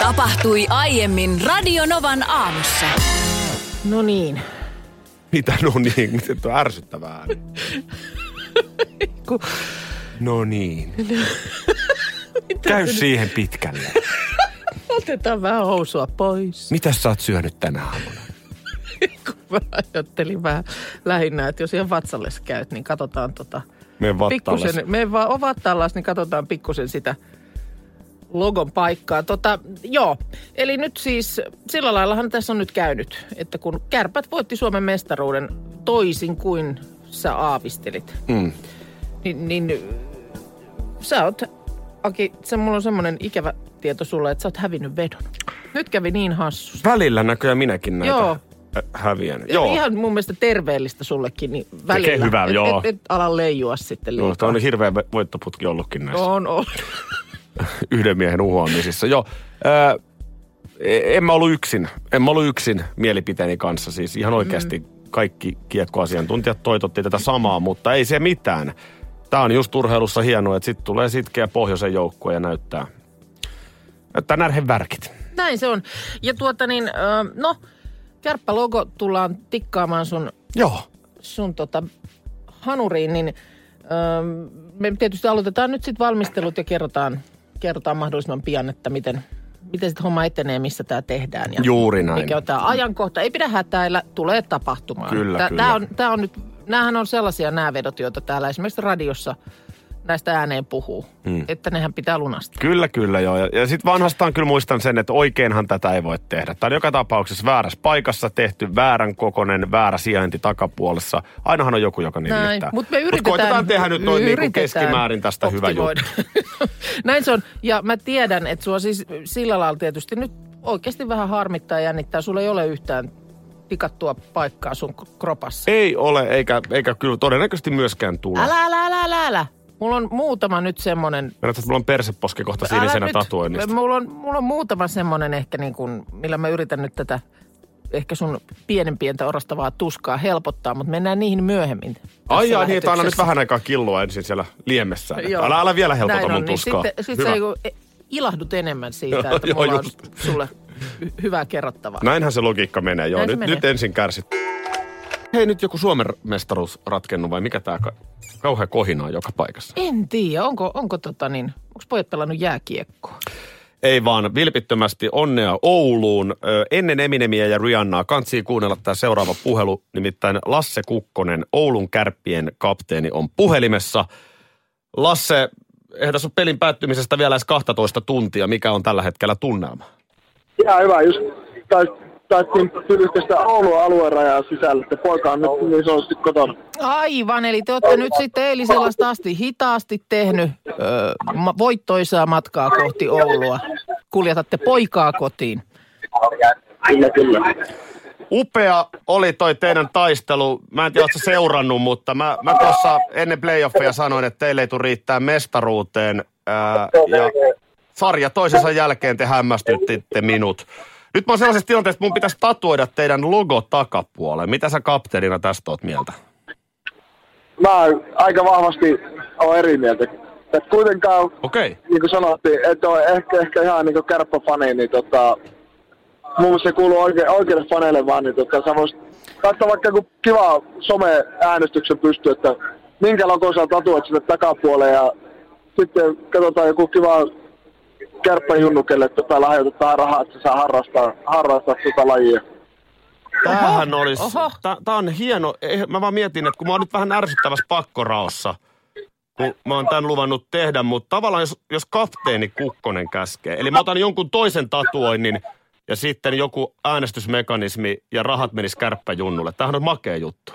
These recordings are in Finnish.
Tapahtui aiemmin Radionovan aamussa. No niin. Mitä no niin? Miten tuo ärsyttävää ääni? Ku, No niin. Käy siihen pitkälle. otetaan vähän housua pois. Mitäs sä oot syönyt tänä aamuna? Kun mä ajattelin vähän lähinnä, että jos ihan vatsalle käyt, niin katsotaan tota... Meen vattallas. Pikkusen, me vaan ovat tällaista, niin katsotaan pikkusen sitä logon paikkaa. Tota, joo, eli nyt siis sillä laillahan tässä on nyt käynyt, että kun kärpät voitti Suomen mestaruuden toisin kuin sä aavistelit, Mm. niin, niin sä oot, Aki, se mulla on semmoinen ikävä tieto sulle, että sä oot hävinnyt vedon. Nyt kävi niin hassusti. Välillä näköjään minäkin näitä Joo. Joo. häviän. Joo. Joo. Ihan mun mielestä terveellistä sullekin, niin välillä. hyvää, et, joo. Et, et, ala leijua sitten Joo, liikaa. tämä on hirveä ve- voittoputki ollutkin näissä on, on. yhden miehen uhoamisissa. Joo, ää, en mä ollut yksin. En mä ollut yksin mielipiteeni kanssa. Siis ihan oikeasti mm. kaikki kiekkoasiantuntijat toitotti tätä samaa, mutta ei se mitään. Tämä on just urheilussa hienoa, että sitten tulee sitkeä pohjoisen joukkue ja näyttää, näyttää närhen värkit. Näin se on. Ja tuota niin, no, kärppälogo tullaan tikkaamaan sun, Joo. sun tota, hanuriin, niin me tietysti aloitetaan nyt sitten valmistelut ja kerrotaan, kerrotaan mahdollisimman pian, että miten, miten sitten homma etenee, missä tämä tehdään. Ja Juuri näin. Mikä on tämä ajankohta. Ei pidä hätäillä, tulee tapahtumaan. Kyllä, tää, kyllä. Tää on, tää on nyt, näähän on sellaisia nämä vedot, joita täällä esimerkiksi radiossa näistä ääneen puhuu. Mm. Että nehän pitää lunastaa. Kyllä, kyllä joo. Ja, ja sitten vanhastaan kyllä muistan sen, että oikeinhan tätä ei voi tehdä. Tämä on joka tapauksessa väärässä paikassa tehty, väärän kokonen, väärä sijainti takapuolessa. Ainahan on joku, joka nimittää. mutta me yritetään... Mut koitetaan tehdä nyt noin niin yritetään keskimäärin tästä hyvä optimoida. juttu. Näin se on. Ja mä tiedän, että sua siis sillä lailla tietysti nyt oikeasti vähän harmittaa ja jännittää. Sulla ei ole yhtään tikattua paikkaa sun kropassa. Ei ole, eikä, eikä kyllä todennäköisesti myöskään tule. Älä, älä, älä, älä, älä. Mulla on muutama nyt semmonen... Meinaat, että mulla on perseposki kohta sinisenä tatuoinnista. Mulla on, mulla on muutama semmonen ehkä niin kuin, millä mä yritän nyt tätä ehkä sun pienen pientä orastavaa tuskaa helpottaa, mutta mennään niihin myöhemmin. Ai jaa, niin, että anna nyt vähän aikaa killua ensin siellä liemessä. Joo. Älä, älä vielä helpota Näin mun on, niin tuskaa. Sitten, sitten Hyvä. sä niinku ilahdut enemmän siitä, Joo, että joo, mulla on sulle hy- hyvää kerrottavaa. Näinhän se logiikka menee. Joo, Näin nyt, menee. nyt ensin kärsit. Hei, nyt joku Suomen mestaruus ratkennut vai mikä tää ka- kauhea kohina on joka paikassa? En tiedä, onko, onko tota niin, onko pojat pelannut jääkiekkoa? Ei vaan, vilpittömästi onnea Ouluun. Ö, ennen Eminemiä ja Rihannaa kantsii kuunnella tämä seuraava puhelu. Nimittäin Lasse Kukkonen, Oulun kärppien kapteeni, on puhelimessa. Lasse, eihän tässä ole pelin päättymisestä vielä edes 12 tuntia. Mikä on tällä hetkellä tunnelma? Ihan hyvä, just tais- taittiin pyrkiä sitä Oulun alueen rajaa sisällä, että poika on nyt niin sanotusti kotona. Aivan, eli te olette nyt sitten eilisellasta asti hitaasti tehnyt ö, ma- voittoisaa matkaa kohti Oulua. Kuljetatte poikaa kotiin. Kyllä, kyllä. Upea oli toi teidän taistelu. Mä en tiedä, ootko sä seurannut, mutta mä, mä tuossa ennen playoffeja sanoin, että teille ei tule riittää mestaruuteen. Ää, ja sarja toisensa jälkeen te hämmästyttitte minut. Nyt mä oon sellaisessa tilanteessa, että mun pitäisi tatuoida teidän logo takapuoleen. Mitä sä kapteenina tästä oot mieltä? Mä aika vahvasti olen eri mieltä. Et kuitenkaan. Okay. niin kuin sanottiin, että on ehkä, ehkä ihan niin kärppäfani, niin tota, mun mielestä se kuuluu oike, oikeille faneille vaan, niin tota, sä voisit laittaa vaikka joku kiva some-äänestyksen pysty, että minkä logon sä tatuoit sinne takapuoleen ja sitten katsotaan joku kiva kärppäjunnukelle, että tota lahjoitetaan rahaa, että se saa harrastaa, harrastaa tota lajia. Tämähän olisi, tämä on hieno. Eh, Mä vaan mietin, että kun mä oon nyt vähän ärsyttävässä pakkoraossa, kun mä oon tämän luvannut tehdä, mutta tavallaan jos, jos kapteeni Kukkonen käskee, eli mä otan jonkun toisen tatuoinnin ja sitten joku äänestysmekanismi ja rahat menis kärppäjunnulle. Tämähän on makea juttu.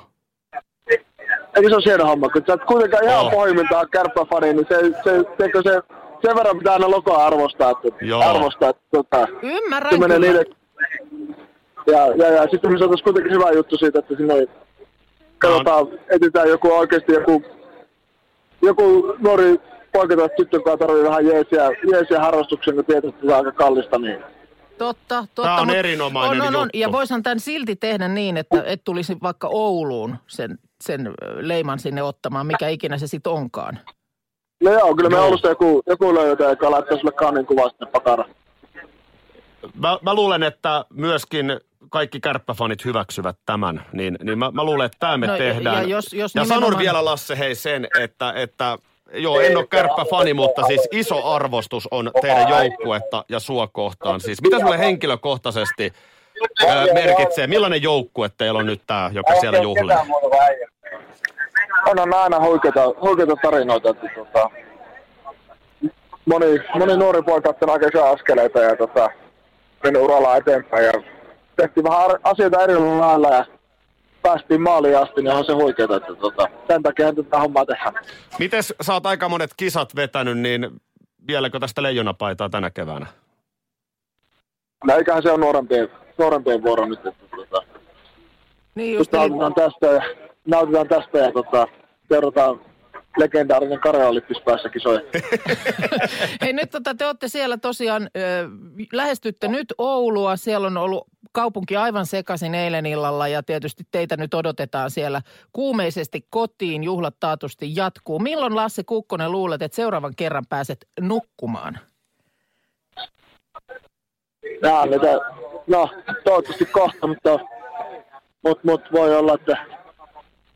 Eikö se ole hieno homma, kun sä oot kuitenkaan ihan oh. pohjimmiltaan kärppäfani, niin se, se, se, se, sen verran pitää aina logoa arvostaa, että, Joo. arvostaa, että tota, Ymmärrän se menee kyllä. niille. Ja, ja, ja sitten me saataisiin kuitenkin hyvä juttu siitä, että sinne katsotaan, etsitään joku oikeasti joku, joku nuori poika tai tyttö, joka tarvii vähän jeesiä, jeesiä harrastuksen, kun tietää, että se on aika kallista, niin Totta, totta. Tää on mut- erinomainen on, on, on. juttu. Ja voisihan tämän silti tehdä niin, että et tulisi vaikka Ouluun sen, sen leiman sinne ottamaan, mikä ikinä se sitten onkaan. No joo, kyllä me Joo. Oulusta joku, joku löydetään, joka laittaa sulle kanin kuva sinne pakara. Mä, mä luulen, että myöskin kaikki kärppäfanit hyväksyvät tämän, niin, niin mä, mä luulen, että tämä me No, tehdään. ja jos- jos ja sanon nimenomaan- vielä Lasse hei sen, että, että joo, en ole kärppäfani, mutta siis iso arvostus on teidän joukkuetta ja sua kohtaan. Siis mitä sulle henkilökohtaisesti ää, merkitsee? Millainen joukkue teillä on nyt tämä, joka siellä juhlii? On on aina huikeita, huikeita tarinoita, että tota, moni, moni nuori poika ottanut aika isoja askeleita ja tota, mennyt uralla eteenpäin ja tehtiin vähän asioita eri lailla ja päästiin maaliin asti, niin on se huikeeta, että tota, tämän takia tätä hommaa tehdään. Mites sä oot aika monet kisat vetänyt, niin vieläkö tästä leijonapaitaa tänä keväänä? No eiköhän se on nuorempien, nuorempien vuoro nyt, että tota, Niin just eli, nautitaan tästä ja, nautitaan tästä ja tota, seurataan legendaarinen Karealippis päässä kisoja. hei nyt tota, te olette siellä tosiaan, ö, lähestytte nyt Oulua, siellä on ollut kaupunki aivan sekaisin eilen illalla ja tietysti teitä nyt odotetaan siellä kuumeisesti kotiin, juhlat taatusti jatkuu. Milloin Lasse Kukkonen luulet, että seuraavan kerran pääset nukkumaan? Nämä on niitä, no toivottavasti kohta, mutta mut, mut voi olla, että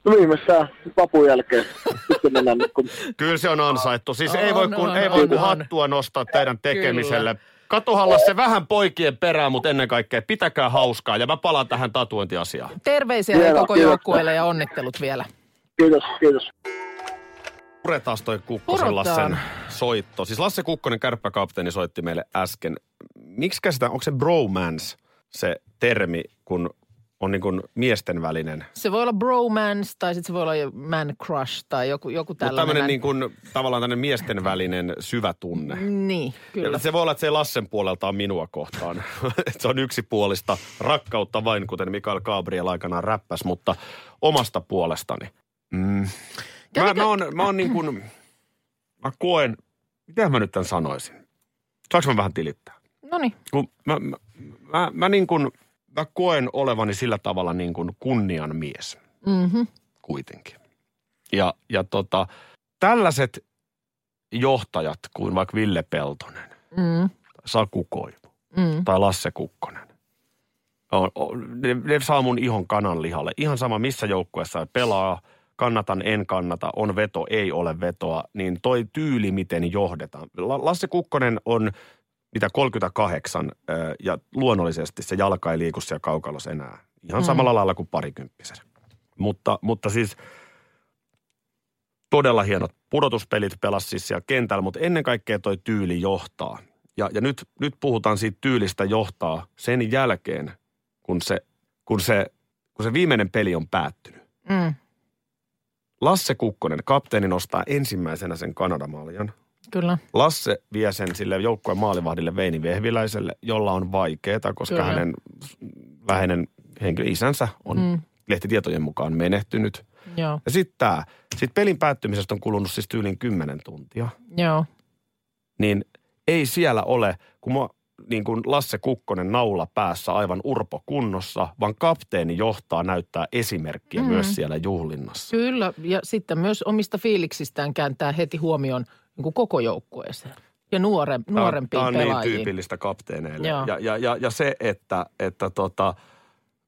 viimeistään vapun jälkeen sitten mennään nukkumaan. Kyllä se on ansaittu. Siis ei On, voi kun, on, ei voi on, kun hattua nostaa teidän tekemiselle. Katohalla se vähän poikien perään, mutta ennen kaikkea pitäkää hauskaa. Ja mä palaan tähän tatuointiasiaan. Terveisiä Hienoa, koko joukkueelle ja onnittelut vielä. Kiitos, kiitos. Puretaan toi Kukkosen. Lassen soitto. Siis Lasse Kukkonen, kärppäkapteeni, soitti meille äsken. Miksi sitä, onko se bromance se termi, kun on niin kuin miesten välinen? Se voi olla bromance tai sitten se voi olla man crush tai joku, joku Mutta tällainen. tämmöinen niin kuin, tavallaan tämmöinen miesten välinen syvä tunne. Niin, kyllä. Ja Se voi olla, että se Lassen puolelta on minua kohtaan. Se on yksipuolista rakkautta vain, kuten Mikael Gabriel aikanaan räppäs, mutta omasta puolestani. Mm. Mä, mä, oon, mä oon niin kuin, mä koen, miten mä nyt tämän sanoisin? Saanko mä vähän tilittää? No niin, mä, mä, mä, mä, niin kuin, mä koen olevani sillä tavalla niin kuin kunnian mies mhm. kuitenkin. Ja, ja tota, tällaiset johtajat kuin vaikka Ville Peltonen, Mm, Saku Koivu mm. tai Lasse Kukkonen. On, on, ne, ne saa mun ihon kanan lihalle. Ihan sama missä joukkueessa pelaa, kannatan, en kannata, on veto, ei ole vetoa, niin toi tyyli, miten johdetaan. La- Lasse Kukkonen on mitä 38 ö, ja luonnollisesti se jalka ei liiku siellä kaukalossa enää. Ihan samalla lailla kuin parikymppisenä. Mutta, mutta siis todella hienot pudotuspelit pelasi siis siellä kentällä, mutta ennen kaikkea toi tyyli johtaa. Ja, ja nyt, nyt puhutaan siitä tyylistä johtaa sen jälkeen, kun se, kun se, kun se viimeinen peli on päättynyt. Mm, Lasse Kukkonen, kapteeni, nostaa ensimmäisenä sen Kanadamaljan. Kyllä. Lasse vie sen sille joukkueen maalivahdille Veini Vehviläiselle, jolla on vaikeaa, koska Kyllä. hänen läheinen henkilö, isänsä, on Mm. lehtitietojen mukaan menehtynyt. Joo, Ja sitten tämä, sitten pelin päättymisestä on kulunut siis tyyliin 10 tuntia. joo. Niin ei siellä ole, kun mä, niin kuin Lasse Kukkonen naula päässä aivan urpo kunnossa, vaan kapteeni johtaa näyttää esimerkkiä Mm. mm. myös siellä juhlinnassa. Kyllä, ja sitten myös omista fiiliksistään kääntää heti huomioon niin kuin koko joukkueeseen ja nuore, nuorempiin Tämä on niin pelaajiin. tyypillistä kapteeneille. Joo. Ja, ja, ja, ja se, että, että tota,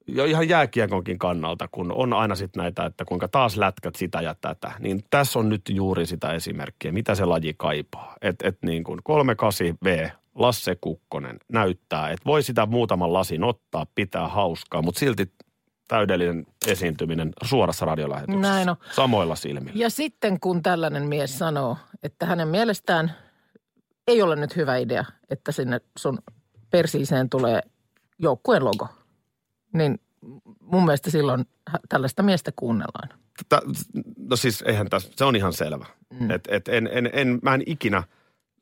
jo ihan jääkiekonkin kannalta, kun on aina sitten näitä, että kuinka taas lätkät sitä ja tätä, niin tässä on nyt juuri sitä esimerkkiä, mitä se laji kaipaa. Että et niin kuin 38V, Lasse Kukkonen näyttää, että voi sitä muutaman lasin ottaa, pitää hauskaa, mutta silti täydellinen esiintyminen suorassa radiolähetyksessä. Näin on. Samoilla silmillä. Ja sitten kun tällainen mies sanoo, että hänen mielestään ei ole nyt hyvä idea, että sinne sun persiiseen tulee joukkueen logo, niin mun mielestä silloin tällaista miestä kuunnellaan. Tä, no siis eihän tässä, se on ihan selvä. Mm. Et, et en, en, en, mä en ikinä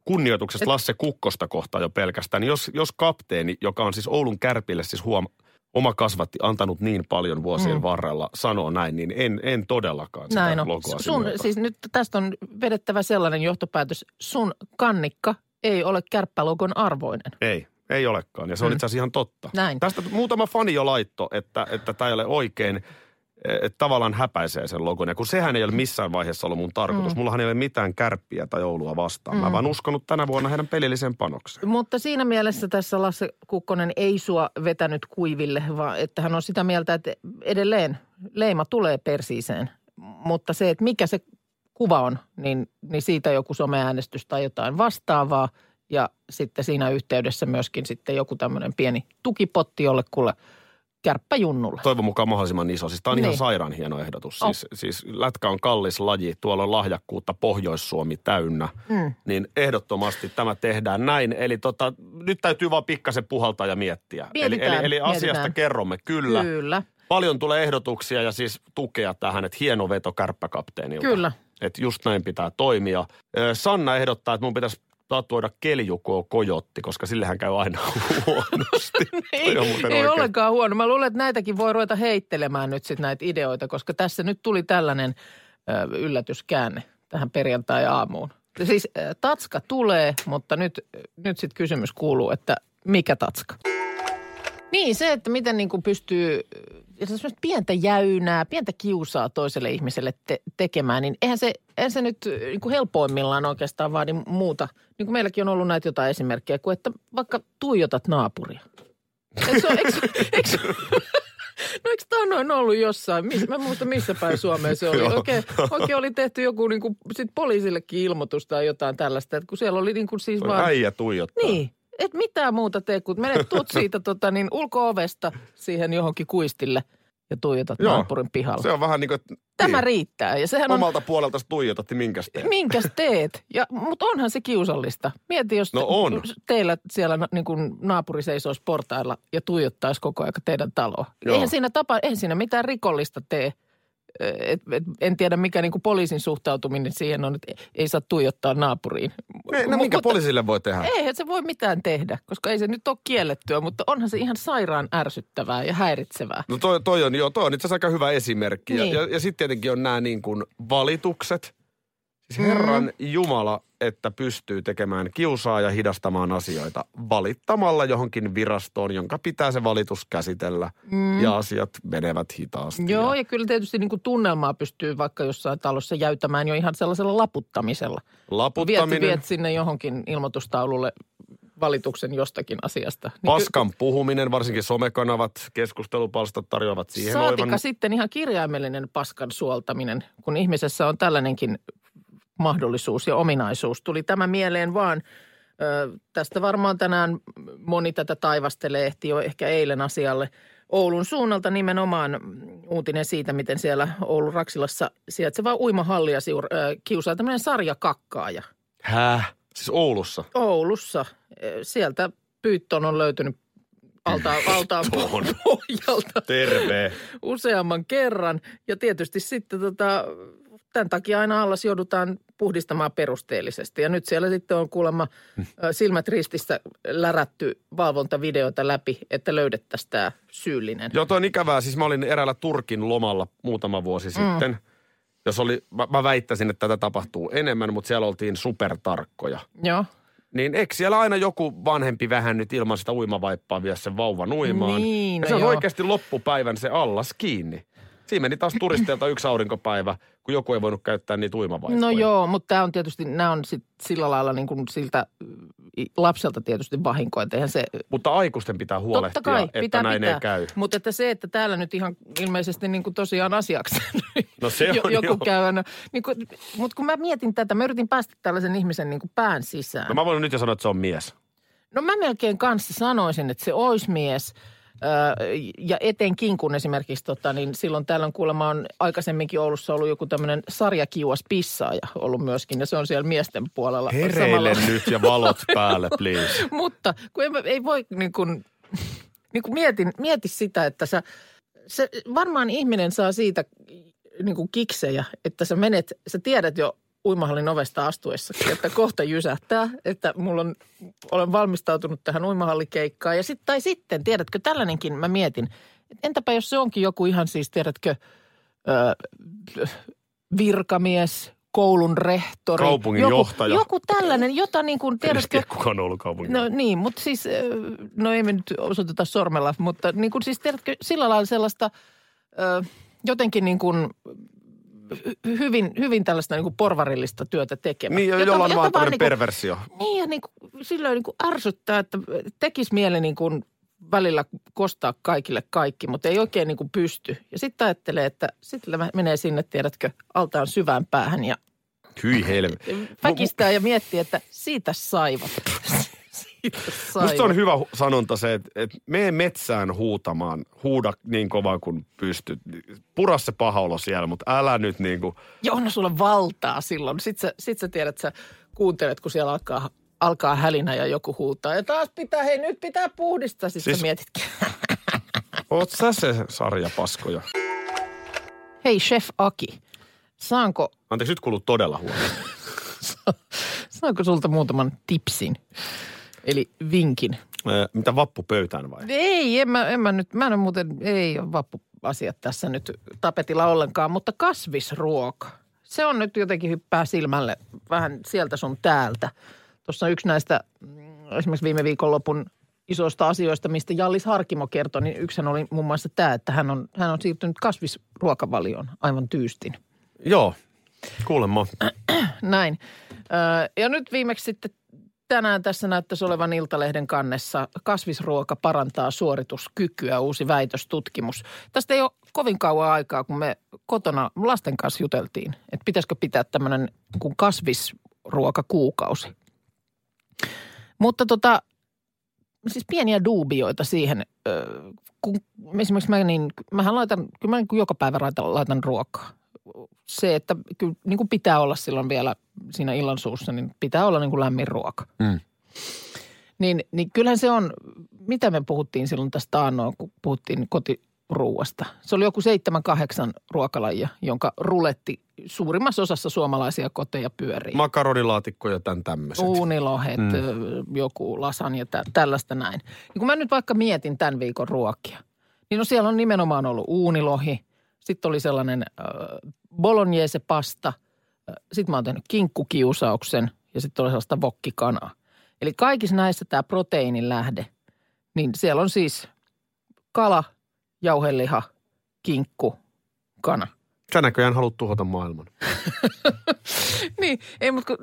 kunnioituksesta Lasse Kukkosta kohtaan jo pelkästään. Jos, jos kapteeni, joka on siis Oulun kärpille siis huom, oma kasvatti antanut niin paljon vuosien mm. varrella, sanoo näin, niin en, en todellakaan sitä Näin on. logoa Sun, siis nyt tästä on vedettävä sellainen johtopäätös. Sun kannikka ei ole kärppälogon arvoinen. Ei, ei olekaan. Ja se on Mm. itse asiassa ihan totta. Näin. Tästä muutama fani jo laitto, että että tämä ei ole oikein, että tavallaan häpäisee sen logon. Ja kun sehän ei ole missään vaiheessa ollut mun tarkoitus. Mm. Mullahan ei ole mitään kärppiä tai joulua vastaan. Mm. Mä vaan uskonut tänä vuonna heidän pelilliseen panokseen. Mutta siinä mielessä tässä Lasse Kukkonen ei sua vetänyt kuiville, vaan että hän on sitä mieltä, että edelleen leima tulee persiiseen. Mutta se, että mikä se kuva on, niin, niin siitä joku someäänestys tai jotain vastaavaa. Ja sitten siinä yhteydessä myöskin sitten joku tämmöinen pieni tukipotti jollekulle kärppäjunnulle. Toivon mukaan mahdollisimman iso. Siis tämä on niin. ihan sairaan hieno ehdotus. On. Siis, siis lätkä on kallis laji, tuolla on lahjakkuutta Pohjois-Suomi täynnä. Mm. Niin ehdottomasti tämä tehdään näin. Eli tota, nyt täytyy vaan pikkasen puhaltaa ja miettiä. eli, Mietitään, eli, eli asiasta mietitään. kerromme kyllä. Kyllä. Paljon tulee ehdotuksia ja siis tukea tähän, että hieno veto kärppäkapteenilta. Kyllä. Että just näin pitää toimia. Sanna ehdottaa, että mun pitäisi tatuoida keljuko kojotti, koska sillehän käy aina huonosti. Ei, muuten ei oikein. ollenkaan huono. Mä luulen, että näitäkin voi ruveta heittelemään nyt sitten näitä ideoita, koska tässä nyt tuli tällainen ö, yllätyskäänne tähän perjantai-aamuun. Siis ö, tatska tulee, mutta nyt, nyt sitten kysymys kuuluu, että mikä tatska? Niin, se, että miten niin kuin pystyy semmoista pientä jäynää, pientä kiusaa toiselle ihmiselle te- tekemään, niin eihän se, eihän se nyt niin kuin helpoimmillaan oikeastaan vaadi muuta. Niin kuin meilläkin on ollut näitä jotain esimerkkejä, kuin että vaikka tuijotat naapuria. Eikö se eikö, eikö, No eikö tämä noin ollut jossain? Miss, mä en muista missä päin Suomeen se oli. Oikein, oikein oli tehty joku niin kuin, sit poliisillekin ilmoitus tai jotain tällaista, että kun siellä oli niin kuin siis vaan... Äijä tuijottaa. Niin, et mitään muuta tee, kun menet tuut siitä tota, niin ulko-ovesta siihen johonkin kuistille ja tuijotat Joo. naapurin pihalla. Se on vähän niin kuin, että Tämä niin, riittää ja sehän on, omalta puolelta tuijotat, niin minkäs teet? minkäs teet? Ja, mutta onhan se kiusallista. Mieti, jos No on. teillä siellä niin kuin naapuri seisoisi portailla ja tuijottaisi koko ajan teidän taloa. Joo. Eihän siinä, tapa, eihän siinä mitään rikollista tee. Et, et, en tiedä, mikä niin kuin poliisin suhtautuminen siihen on, että ei saa tuijottaa naapuriin. Ne, no minkä mutta- poliisille voi tehdä? Eihän se voi mitään tehdä, koska ei se nyt ole kiellettyä, mutta onhan se ihan sairaan ärsyttävää ja häiritsevää. No toi, toi on, joo, toi on itse asiassa aika hyvä esimerkki. Ja, Niin. ja, ja sitten tietenkin on nämä niin kuin valitukset. Siis Herran Mm. Jumala, että pystyy tekemään kiusaa ja hidastamaan asioita valittamalla johonkin virastoon, jonka pitää se valitus käsitellä. Mm. Ja asiat menevät hitaasti. Joo, ja ja kyllä tietysti niin kuin tunnelmaa pystyy vaikka jossain talossa jäytämään jo ihan sellaisella laputtamisella. Viet, laputtaminen, viet sinne johonkin ilmoitustaululle valituksen jostakin asiasta. Niin paskan puhuminen, varsinkin somekanavat, keskustelupalstat tarjoavat siihen Saatika oivan. sitten ihan kirjaimellinen paskan suoltaminen, kun ihmisessä on tällainenkin mahdollisuus ja ominaisuus. Tuli tämä mieleen vaan. Ö, tästä varmaan tänään moni tätä taivastelee, ehti jo ehkä eilen asialle. Oulun suunnalta nimenomaan uutinen siitä, miten siellä Oulun Raksilassa sijaitseva uimahallia siur- ö, kiusaa tämmöinen sarjakakkaaja. Häh? Siis Oulussa. Oulussa. Sieltä pyytton on löytynyt altaan, altaan pohjalta Terve. useamman kerran. Ja tietysti sitten tota, tämän takia aina allas joudutaan puhdistamaan perusteellisesti. Ja nyt siellä sitten on kuulemma silmät ristissä lärätty valvontavideota läpi, että löydettäisiin tämä syyllinen. Joo, toi on ikävää. Siis mä olin eräällä Turkin lomalla muutama vuosi mm. sitten. Jos oli, mä, mä väittäisin, että tätä tapahtuu enemmän, mutta siellä oltiin supertarkkoja. Joo. Niin eikö siellä aina joku vanhempi vähän nyt ilman sitä uimavaippaa vie sen vauvan uimaan? Niin, ja no se on joo. oikeasti loppupäivän se allas kiinni. Siinä meni taas turisteilta yksi aurinkopäivä, kun joku ei voinut käyttää niitä uimavaippoja. No joo, mutta tämä on tietysti, nämä on sit sillä lailla niin kuin siltä lapselta tietysti vahinko, että eihän se Mutta aikuisten pitää huolehtia, Totta kai, että pitää, näin pitää. ei käy. Mutta että se, että täällä nyt ihan ilmeisesti niin kuin tosiaan asiaksi No se on joku joo. käy. Niin kuin, mutta kun mä mietin tätä, mä yritin päästä tällaisen ihmisen niin kuin pään sisään. No mä voin nyt jo sanoa, että se on mies. No mä melkein kanssa sanoisin, että se olisi mies. Ja etenkin kun esimerkiksi tota, niin silloin täällä on kuulemma on aikaisemminkin Oulussa ollut joku tämmöinen sarjakiuas pissaaja ollut myöskin ja se on siellä miesten puolella. Hereille samalla- nyt ja valot päälle, please. Mutta kun ei, ei voi niin kuin, niin kuin mietin, mieti sitä, että sä, se, varmaan ihminen saa siitä niin kuin kiksejä, että sä menet, sä tiedät jo uimahallin ovesta astuessa, että kohta jysähtää, että mulla on, olen valmistautunut tähän uimahallikeikkaan. Ja sit, tai sitten, tiedätkö, tällainenkin mä mietin, että entäpä jos se onkin joku ihan siis, tiedätkö, ö, virkamies, koulun rehtori. Kaupungin joku, johtaja. Joku tällainen, jota niin kuin, En tiedätkö, tiedä, kuka on ollut kaupungin. No niin, mutta siis, no ei me nyt osoiteta sormella, mutta niin kuin siis tiedätkö, sillä lailla sellaista ö, jotenkin niin kuin hyvin, hyvin tällaista niin kuin porvarillista työtä tekemään. niin, Jota- jolla on jota vaan tämmöinen niin kuin- perversio. Niin ja niin kuin, silloin niin kuin ärsyttää, että tekisi mieli niin kuin välillä kostaa kaikille kaikki, mutta ei oikein niin kuin pysty. Ja sitten ajattelee, että sitten menee sinne, tiedätkö, altaan syvään päähän ja Hyi helmi. väkistää ja miettii, että siitä saivat. Musta on hyvä sanonta se, että, että mene metsään huutamaan, huuda niin kovaa kuin pystyt. Pura se paha olo siellä, mutta älä nyt niin kuin, Ja onhan sulla valtaa silloin. Sitten sä, sit sä tiedät, että sä kuuntelet, kun siellä alkaa, alkaa hälinä ja joku huutaa. Ja taas pitää, hei nyt pitää puhdistaa. Sitten Siis- siis... mietitkin. oot sä se sarja paskoja. Hei chef Aki, saanko, Anteeksi, nyt kuuluu todella huonosti. saanko sulta muutaman tipsin? Eli vinkin. Mitä vappu pöytään vai? Ei, en mä, en mä nyt, mä en ole muuten, ei ole vappuasiat tässä nyt tapetilla ollenkaan, mutta kasvisruoka. Se on nyt jotenkin hyppää silmälle vähän sieltä sun täältä. Tuossa yksi näistä mm, esimerkiksi viime viikonlopun isoista asioista, mistä Jallis Harkimo kertoi, niin yksihän oli muun muassa tämä, että hän on, hän on siirtynyt kasvisruokavalioon aivan tyystin. Joo, kuulemma. Näin. Ja nyt viimeksi sitten tänään tässä näyttäisi olevan Iltalehden kannessa kasvisruoka parantaa suorituskykyä, uusi väitöstutkimus. Tästä ei ole kovin kauan aikaa, kun me kotona lasten kanssa juteltiin, että pitäisikö pitää tämmöinen kuin kasvisruokakuukausi. Mutta tota, siis pieniä duubioita siihen, kun esimerkiksi mä niin, mähän laitan, kyllä mä niin joka päivä laitan, laitan ruokaa se, että kyllä niin kuin pitää olla silloin vielä siinä illan suussa, niin pitää olla niin kuin lämmin ruoka. Mm. Niin, niin kyllähän se on, mitä me puhuttiin silloin tästä annoin, kun puhuttiin kotiruuasta. Se oli joku seitsemän, kahdeksan ruokalajia, jonka ruletti suurimmassa osassa suomalaisia koteja pyörii. Makaronilaatikko ja tämän tämmöiset. Uunilohet, Mm. mm. joku lasanja, tä, tällaista näin. Niin kun mä nyt vaikka mietin tämän viikon ruokia, niin no siellä on nimenomaan ollut uunilohi. Sitten oli sellainen äh, bolognese pasta. Sitten mä oon tehnyt kinkkukiusauksen ja sitten oli sellaista vokkikanaa. Eli kaikissa näissä tämä proteiinin lähde, niin siellä on siis kala, jauheliha, kinkku, kana. Sä näköjään haluat tuhota maailman. Niin, ei, mutta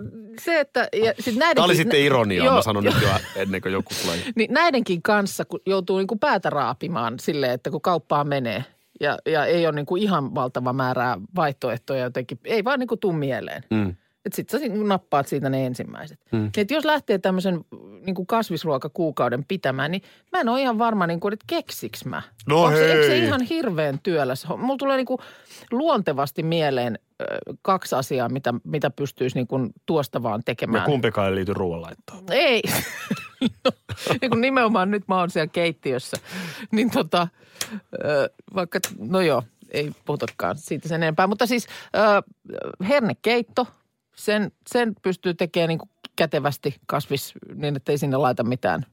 se, että... Ja sit näidenkin, Tämä oli sitten ironiaa, Joo, mä sanon joo. nyt jo ennen kuin joku tulee. Niin näidenkin kanssa, kun joutuu niin kuin päätä raapimaan silleen, että kun kauppaan menee ja, ja ei ole niin kuin ihan valtava määrää vaihtoehtoja jotenkin, ei vaan niin kuin tuu mieleen. Mm. Että sit sä niin kuin nappaat siitä ne ensimmäiset. Mm. Niin, että jos lähtee tämmöisen niin kuin kasvisruokakuukauden pitämään, niin mä en ole ihan varma, niin kuin, että keksiks mä. No Onko se, eikö se hei. ihan hirveän työläs? Mulla tulee niin kuin luontevasti mieleen ö, kaksi asiaa, mitä, mitä pystyisi niin kuin tuosta vaan Ja tekemään. kumpikaan ei liity ruoanlaittoon. Ei. no, niin kun nimenomaan nyt mä oon siellä keittiössä. Niin tota, vaikka, no joo, ei puhutakaan siitä sen enempää. Mutta siis hernekeitto, sen, sen pystyy tekemään niin kuin kätevästi kasvis niin, että ei sinne laita mitään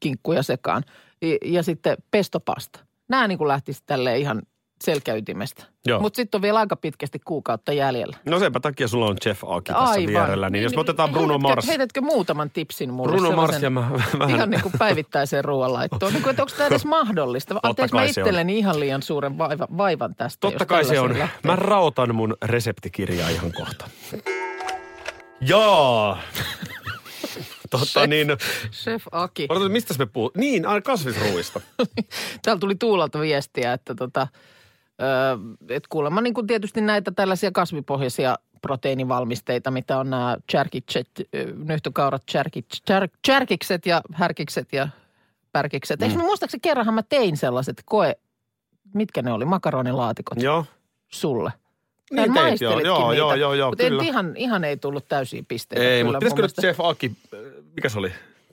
kinkkuja sekaan. Ja, ja sitten pestopasta. Nämä niin kuin lähtisi tälleen ihan selkäytimestä. Mutta sitten on vielä aika pitkästi kuukautta jäljellä. No senpä takia sulla on Jeff Aki tässä Aivan. vierellä. Niin, jos me otetaan Bruno heitätkö, Mars. Heitätkö muutaman tipsin mulle? Bruno Mars ja mä vähän... Ihan niin kuin päivittäiseen ruoanlaittoon. Niin kuin, että onko tämä edes mahdollista? Anteeksi, mä itselleni ihan liian suuren vaiva, vaivan tästä. Totta kai se on. lähtee. Mä raotan mun reseptikirjaa ihan kohta. Jaa. Totta niin. Chef Aki. Odotan, mistä me puhut? Niin, ai, kasvisruuista. Täällä tuli Tuulalta viestiä, että tota, et kuulemma niin kuin tietysti näitä tällaisia kasvipohjaisia proteiinivalmisteita, mitä on nämä chärkikset, chärkik, chär, chärkikset ja härkikset ja pärkikset. Mm. Eikö mä muistaakseni kerranhan mä tein sellaiset koe, mitkä ne oli, makaronilaatikot joo. sulle. Niin teit, joo, joo, joo, joo, joo, Mutta kyllä. ihan, ihan ei tullut täysiä pisteitä. Ei, mutta pitäisikö nyt Jeff Aki, mikä se oli?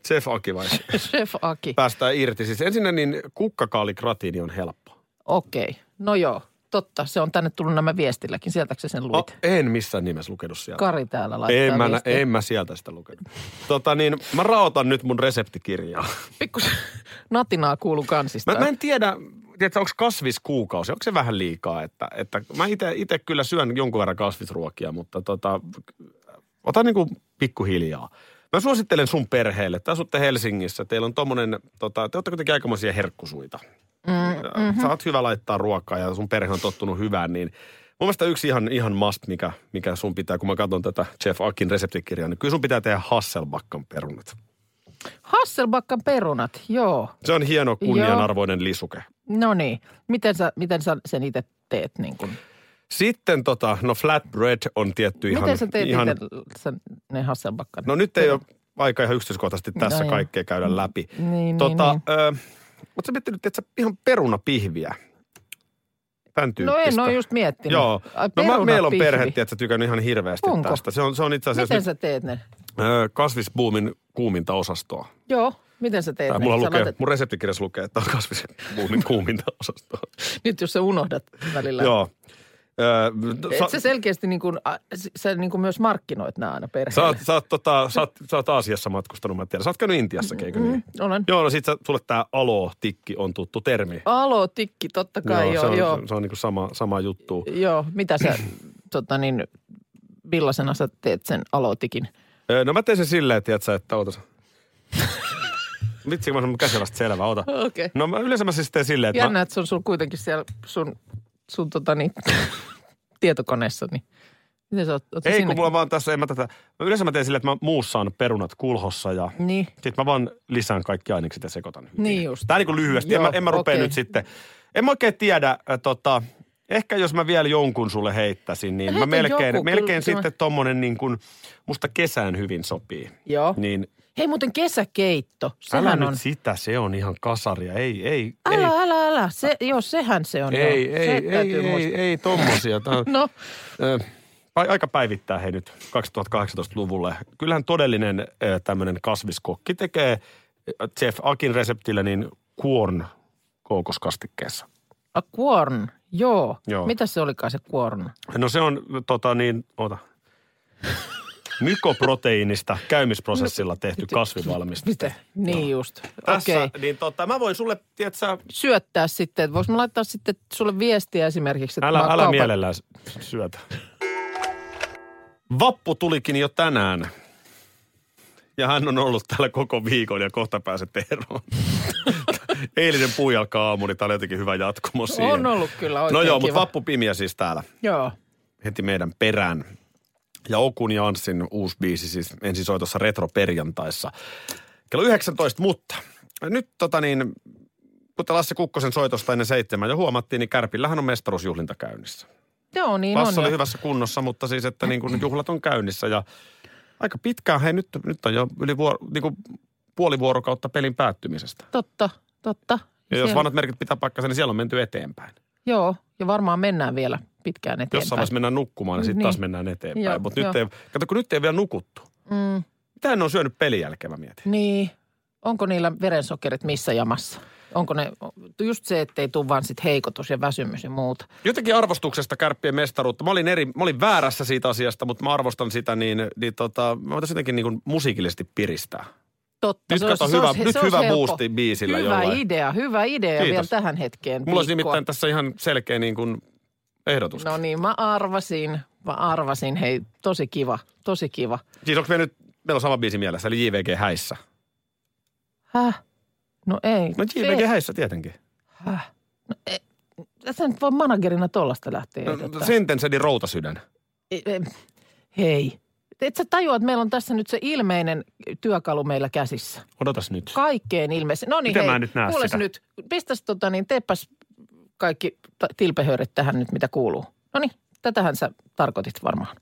Jeff Aki vai? Chef Aki. Päästään irti. Siis ensinnä niin kukkakaaligratiini on helppo. Okei, no joo. totta. Se on tänne tullut nämä viestilläkin. Sieltäkö sen luit? Oh, en missään nimessä lukenut sieltä. Kari täällä laittaa En mä, viestiä. en mä sieltä sitä lukenut. Tota niin, mä raotan nyt mun reseptikirjaa. Pikkusen natinaa kuuluu kansista. Mä, mä en tiedä, tiedätkö, onko kasviskuukausi, onko se vähän liikaa? Että, että mä itse kyllä syön jonkun verran kasvisruokia, mutta tota, ota niin kuin pikkuhiljaa. Mä suosittelen sun perheelle, te asutte Helsingissä, teillä on tommonen, tota, te olette kuitenkin aikamoisia herkkusuita. Mm, Mm-hmm. Sä oot hyvä laittaa ruokaa ja sun perhe on tottunut hyvään, niin mun mielestä yksi ihan, ihan must, mikä, mikä sun pitää, kun mä katson tätä Chef Akin reseptikirjaa, niin kyllä sun pitää tehdä Hasselbackan perunat. Hasselbakkan perunat, joo. Se on hieno kunnianarvoinen lisuke. No niin. Miten sä, miten sä sen itse teet? Niin kun? Sitten tota, no flatbread on tietty ihan... miten sä teet ihan, itse sen, ne Hasselbakkan? No nyt ei ole aika ihan yksityiskohtaisesti tässä No kaikkea käydä läpi. Niin, tota, niin, Ö, Oletko sä miettinyt, että sä ihan perunapihviä? Tämän No en ole just miettinyt. Joo. Ai, No mä, meillä on perhe, että sä tykännyt ihan hirveästi Onko? tästä. Se on, se on itse asiassa Miten nyt, sä teet ne? kasvisbuumin kuuminta osastoa. Joo, miten sä teet ne? mulla Sä lukee, laitat- mun reseptikirjassa lukee, että on kasvisbuumin kuuminta osastoa. Nyt jos sä unohdat välillä. Joo. Ö, Et sä selkeästi niin kuin, sä niin kuin myös markkinoit nämä aina Sä perheelle. oot, sä, oot, tota, sä, oot, sä oot Aasiassa matkustanut, mä tiedän. Sä oot käynyt Intiassakin, eikö niin? Mm, olen. Joo, no sit sä, sulle tää alo-tikki on tuttu termi. Alo, tikki, totta kai, joo, se on, joo. Se, se on niinku sama, sama juttu. Joo, mitä sä, tota niin, millaisena sä teet sen alotikin? No mä teen sen silleen, tiedätkö, että ootas. Vitsi, kun mä sanon käsialasta selvä, ota. Okei. Okay. No mä yleensä mä siis teen silleen, että Jännä, mä, että se on sun kuitenkin siellä sun, sun tota niin, tietokoneessa, niin miten sä oot, oot ei kun mulla vaan tässä, en mä tätä, mä yleensä mä teen silleen, että mä muussaan perunat kulhossa ja Niin, sit mä vaan lisään kaikki ainekset ja sekoitan hyvin. Niin just. Tää niinku lyhyesti, en mä, Joo, en mä rupea okei. nyt sitten, en mä oikein tiedä, äh, tota, ehkä jos mä vielä jonkun sulle heittäisin, niin mä melkein, joku, melkein kyllä sitten tommonen niin kuin, musta kesään hyvin sopii. joo. Niin Hei muuten kesäkeitto, sehän älä on. nyt sitä, se on ihan kasaria, ei, ei, ei. Älä, älä, älä. Se, joo, sehän se on. Ei, joo. ei, se ei, ei, muistaa. ei, tommosia. Tää No, ö, ai- aika päivittää hei nyt 2018-luvulle. Kyllähän todellinen tämmöinen kasviskokki tekee Chef Akin reseptillä niin kuorn kookoskastikkeessa. a kuorn, joo. Joo. Mitä se olikaan se kuorn? No se on tota niin, ota. Mykoproteiinista käymisprosessilla tehty kasvivalmiste. Mitä? Niin just. Tässä, Okei. okay. niin tota, mä voin sulle, tiedätkö, Syöttää sitten, että voisi mä laittaa sitten sulle viestiä esimerkiksi. Että älä, älä kaupan- mielellään syötä. Vappu tulikin jo tänään. Ja hän on ollut täällä koko viikon ja kohta pääset eroon. Eilinen puujalka aamu, niin tää oli jotenkin hyvä jatkumo siihen. On ollut kyllä oikein No joo, kiva. mutta Vappu Pimiä siis täällä Joo. heti meidän perään. Ja Okun ja Anssin uusi biisi siis ensisoitossa retroperjantaissa. Kello 19, mutta nyt tota niin, kuten Lasse Kukkosen soitosta ennen seitsemän jo huomattiin, niin Kärpillähän on mestaruusjuhlinta käynnissä. Joo, niin Passa on. oli jo. hyvässä kunnossa, mutta siis, että niin kuin juhlat on käynnissä ja aika pitkään, hei nyt, nyt on jo yli vuor, niin kuin puoli vuorokautta pelin päättymisestä. Totta, totta. Ja jos vanhat merkit pitää paikkansa, niin siellä on menty eteenpäin. Joo, ja varmaan mennään vielä pitkään eteenpäin. Jossain vaiheessa mennään nukkumaan, niin sitten Niin. taas mennään eteenpäin. Mutta nyt ei, kato kun nyt ei vielä nukuttu. Mm, Mitä ne on syönyt pelin jälkeen, mä mietin. niin. Onko niillä verensokerit missä jamassa? Onko ne, just se, ettei tule vaan sit heikotus ja väsymys ja muuta. Jotenkin arvostuksesta kärppien mestaruutta. Mä olin, eri, mä olin väärässä siitä asiasta, mutta mä arvostan sitä, niin, niin tota, mä voitaisiin jotenkin niin musiikillisesti piristää. Totta. Nyt se olisi- kato, se hyvä, olisi- nyt se olisi hyvä helppo. boosti biisillä Hyvä jollain. idea, hyvä idea Kiitos. vielä tähän hetkeen. Mulla olisi nimittäin tässä ihan selkeä niin kuin ehdotus. No niin, mä arvasin, mä arvasin. Hei, tosi kiva, tosi kiva. Siis onko meillä nyt, meillä on sama biisi mielessä, eli JVG Häissä. Häh? No ei. No JVG Häissä tietenkin. Häh? No, ei. Sä nyt voi managerina tollasta lähteä No, ehdottaa. Sentensedin routasydän. E- e- Hei. Et sä tajua, että meillä on tässä nyt se ilmeinen työkalu meillä käsissä. Odotas nyt. Kaikkein ilmeisen. No niin, Miten hei, mä nyt näe kuules sitä? nyt. Pistäs tota niin, teepäs kaikki tilpehööret tähän nyt, mitä kuuluu. No niin, tätähän sä tarkoitit varmaan.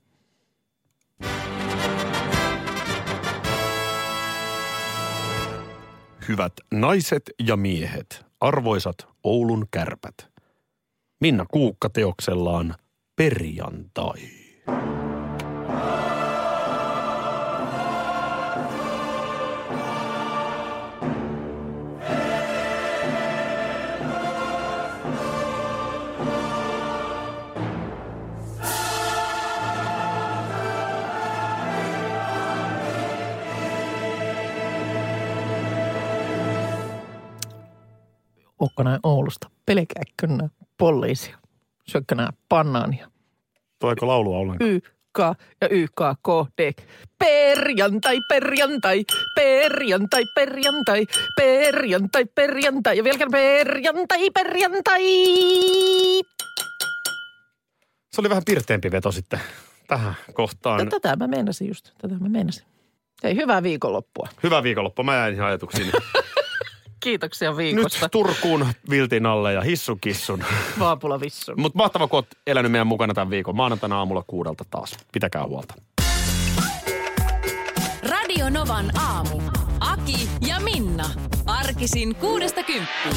Hyvät naiset ja miehet, arvoisat Oulun kärpät. Minna Kuukka teoksellaan Perjantai. Näin Oulusta? Pelkääkö nää poliisia? Syökkö nää banaania? Tuoiko laulua ollenkaan? Y, K ja Y, K, K, D. Perjantai, perjantai, perjantai, perjantai, perjantai, perjantai ja vielä kerran perjantai, perjantai. Se oli vähän pirteempi veto sitten tähän kohtaan. Tätä mä meinasin just, tätä mä meinasin. Hei, hyvää viikonloppua. Hyvää viikonloppua. Mä jäin ihan ajatuksiin. Kiitoksia Nyt viikosta. Turkuun viltin alle ja hissukissun. Vaapula vissu. Mutta mahtava, kun oot elänyt meidän mukana tämän viikon. Maanantaina aamulla kuudelta taas. Pitäkää huolta. Radio Novan aamu. Aki ja Minna. Arkisin kuudesta kymppiin.